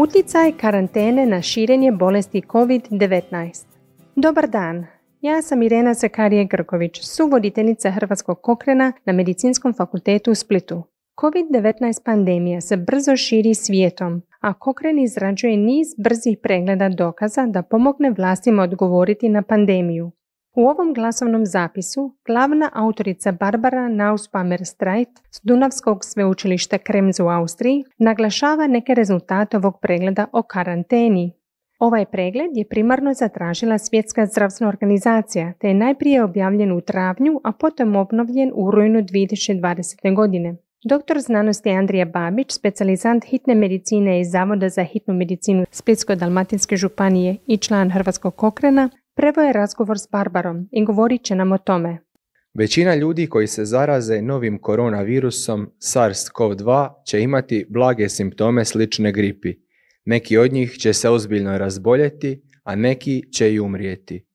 Utjecaj karantene na širenje bolesti COVID-19 Dobar dan, ja sam Irena Zakarije Grković, suvoditeljica Hrvatskog kokrena na Medicinskom fakultetu u Splitu. COVID-19 pandemija se brzo širi svijetom, a Kokren izrađuje niz brzih pregleda dokaza da pomogne vlastima odgovoriti na pandemiju. U ovom glasovnom zapisu glavna autorica Barbara Nauspamer Streit s Dunavskog sveučilišta Kremz u Austriji naglašava neke rezultate ovog pregleda o karanteni. Ovaj pregled je primarno zatražila Svjetska zdravstvena organizacija te je najprije objavljen u travnju, a potom obnovljen u rujnu 2020. godine. Doktor znanosti Andrija Babić, specijalizant hitne medicine iz Zavoda za hitnu medicinu Splitsko-Dalmatinske županije i član Hrvatskog kokrena, prevo je razgovor s Barbarom i govorit će nam o tome. Većina ljudi koji se zaraze novim koronavirusom SARS-CoV-2 će imati blage simptome slične gripi. Neki od njih će se ozbiljno razboljeti, a neki će i umrijeti.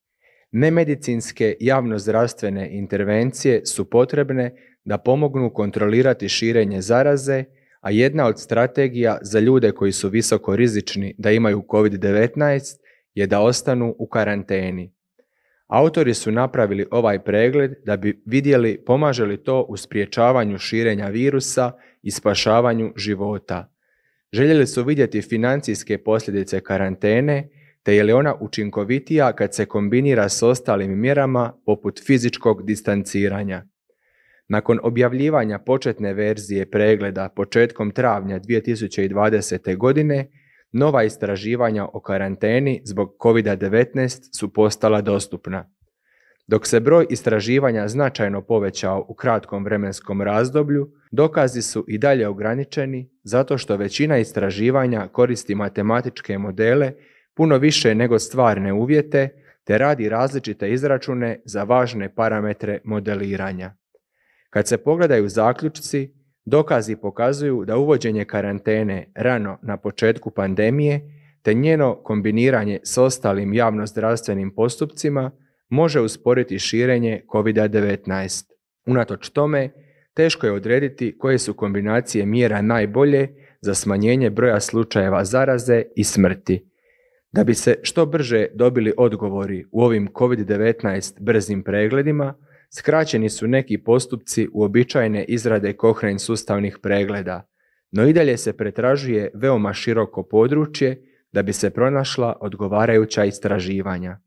Nemedicinske javnozdravstvene intervencije su potrebne da pomognu kontrolirati širenje zaraze, a jedna od strategija za ljude koji su visoko rizični da imaju COVID-19 je da ostanu u karanteni. Autori su napravili ovaj pregled da bi vidjeli pomaže li to u spriječavanju širenja virusa i spašavanju života. Željeli su vidjeti financijske posljedice karantene, te je li ona učinkovitija kad se kombinira s ostalim mjerama poput fizičkog distanciranja. Nakon objavljivanja početne verzije pregleda početkom travnja 2020. godine, nova istraživanja o karanteni zbog COVID-19 su postala dostupna. Dok se broj istraživanja značajno povećao u kratkom vremenskom razdoblju, dokazi su i dalje ograničeni zato što većina istraživanja koristi matematičke modele puno više nego stvarne uvjete te radi različite izračune za važne parametre modeliranja. Kad se pogledaju zaključci, dokazi pokazuju da uvođenje karantene rano na početku pandemije te njeno kombiniranje s ostalim javnozdravstvenim postupcima može usporiti širenje COVID-19. Unatoč tome, teško je odrediti koje su kombinacije mjera najbolje za smanjenje broja slučajeva zaraze i smrti. Da bi se što brže dobili odgovori u ovim COVID-19 brzim pregledima, Skraćeni su neki postupci uobičajene izrade Cochrane sustavnih pregleda, no i dalje se pretražuje veoma široko područje da bi se pronašla odgovarajuća istraživanja.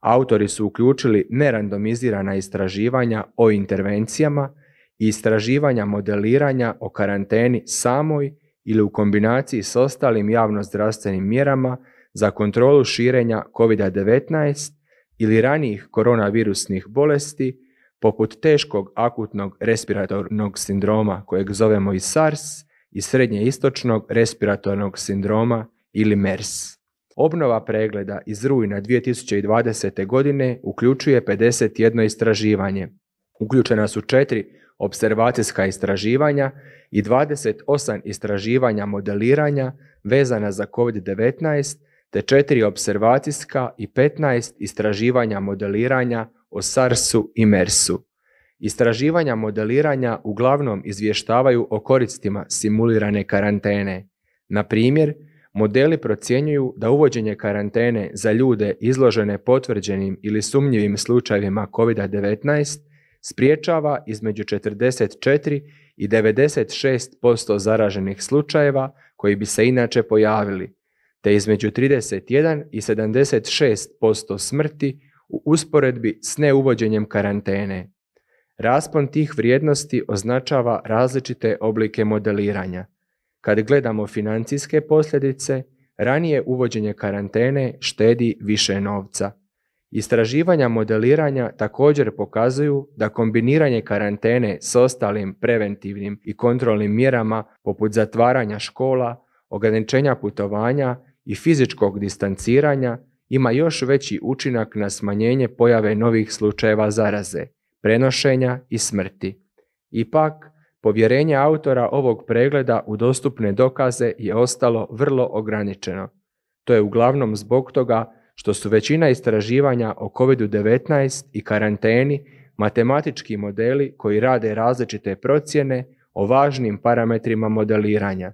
Autori su uključili nerandomizirana istraživanja o intervencijama i istraživanja modeliranja o karanteni samoj ili u kombinaciji s ostalim javnozdravstvenim mjerama za kontrolu širenja COVID-19 ili ranijih koronavirusnih bolesti poput teškog akutnog respiratornog sindroma kojeg zovemo i SARS i srednje istočnog respiratornog sindroma ili MERS. Obnova pregleda iz rujna 2020. godine uključuje 51 istraživanje. Uključena su četiri observacijska istraživanja i 28 istraživanja modeliranja vezana za COVID-19 te četiri observacijska i 15 istraživanja modeliranja o SARS-u i MERS-u. Istraživanja modeliranja uglavnom izvještavaju o koristima simulirane karantene. Na primjer, modeli procjenjuju da uvođenje karantene za ljude izložene potvrđenim ili sumnjivim slučajevima COVID-19 spriječava između 44 i 96% zaraženih slučajeva koji bi se inače pojavili, te između 31 i 76% smrti u usporedbi s neuvođenjem karantene. Raspon tih vrijednosti označava različite oblike modeliranja. Kad gledamo financijske posljedice, ranije uvođenje karantene štedi više novca. Istraživanja modeliranja također pokazuju da kombiniranje karantene s ostalim preventivnim i kontrolnim mjerama poput zatvaranja škola, ograničenja putovanja i fizičkog distanciranja ima još veći učinak na smanjenje pojave novih slučajeva zaraze, prenošenja i smrti. Ipak, povjerenje autora ovog pregleda u dostupne dokaze je ostalo vrlo ograničeno. To je uglavnom zbog toga što su većina istraživanja o COVID-19 i karanteni matematički modeli koji rade različite procjene o važnim parametrima modeliranja.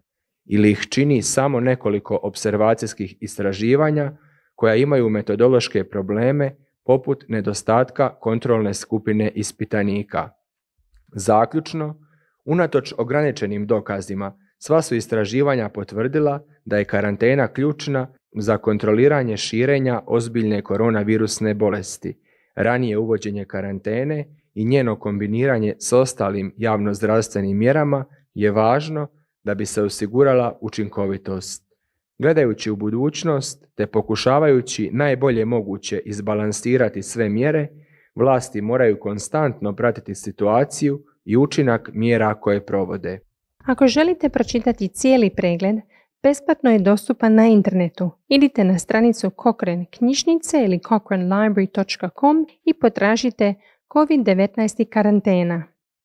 ili ih čini samo nekoliko observacijskih istraživanja koja imaju metodološke probleme poput nedostatka kontrolne skupine ispitanika. Zaključno, unatoč ograničenim dokazima, sva su istraživanja potvrdila da je karantena ključna za kontroliranje širenja ozbiljne koronavirusne bolesti, ranije uvođenje karantene i njeno kombiniranje s ostalim javnozdravstvenim mjerama je važno da bi se osigurala učinkovitost. Gledajući u budućnost te pokušavajući najbolje moguće izbalansirati sve mjere, vlasti moraju konstantno pratiti situaciju i učinak mjera koje provode. Ako želite pročitati cijeli pregled, besplatno je dostupan na internetu. Idite na stranicu Cochrane knjižnice ili cochranelibrary.com i potražite COVID-19 karantena.